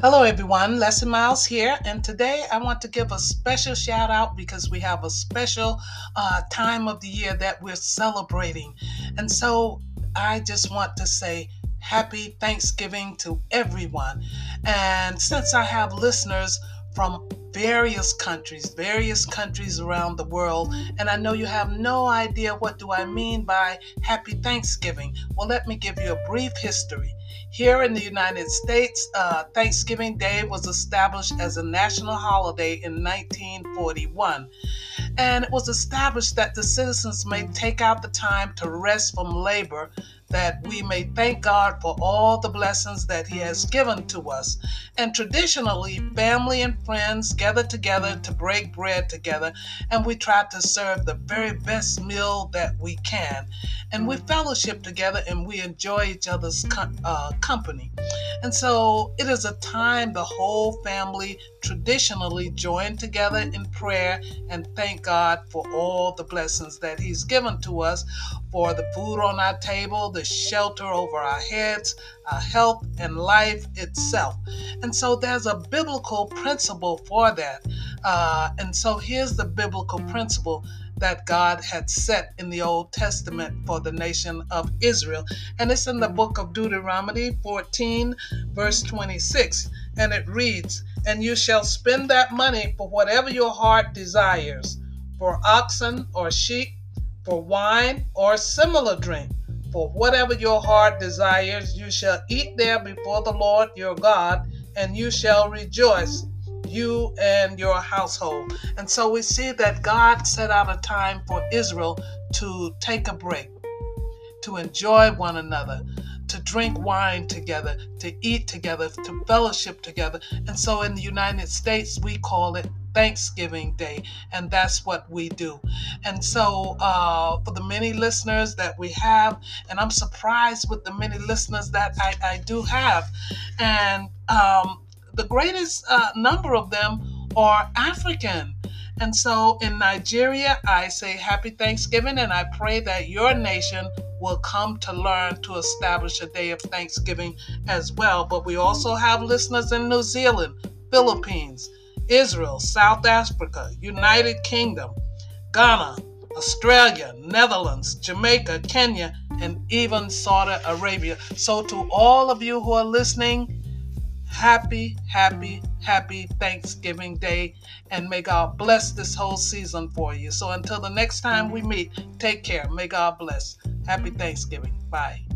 Hello, everyone. Lessie Myles here, and today I want to give a special shout out because we have a special uh, time of the year that we're celebrating. And so I just want to say happy Thanksgiving to everyone. And since I have listeners from various countries, various countries around the world, and I know you have no idea what do I mean by happy Thanksgiving. Well, let me give you a brief history. Here in the United States, uh, Thanksgiving Day was established as a national holiday in 1941. And it was established that the citizens may take out the time to rest from labor that we may thank God for all the blessings that He has given to us. And traditionally, family and friends gather together to break bread together, and we try to serve the very best meal that we can. And we fellowship together and we enjoy each other's uh, company. And so it is a time the whole family traditionally join together in prayer and thank God for all the blessings that He's given to us for the food on our table, the shelter over our heads, our health, and life itself. And so there's a biblical principle for that. Uh, and so here's the biblical principle that God had set in the Old Testament for the nation of Israel. And it's in the book of Deuteronomy 14, verse 26. And it reads, And you shall spend that money for whatever your heart desires, for oxen or sheep, for wine or similar drink. For whatever your heart desires, you shall eat there before the Lord your God, and you shall rejoice you and your household. And so we see that God set out a time for Israel to take a break, to enjoy one another, drink wine together, to eat together, to fellowship together. And so in the United States, we call it Thanksgiving Day, and that's what we do. And so, uh, for the many listeners that we have, and I'm surprised with the many listeners that I, I do have, and um, the greatest uh, number of them are African. And so in Nigeria, I say happy Thanksgiving, and I pray that your nation will come to learn to establish a day of Thanksgiving as well. But we also have listeners in New Zealand, Philippines, Israel, South Africa, United Kingdom, Ghana, Australia, Netherlands, Jamaica, Kenya, and even Saudi Arabia. So, to all of you who are listening, happy, happy, happy Thanksgiving Day, and may God bless this whole season for you. So until the next time we meet, take care. May God bless. Happy Thanksgiving. Bye.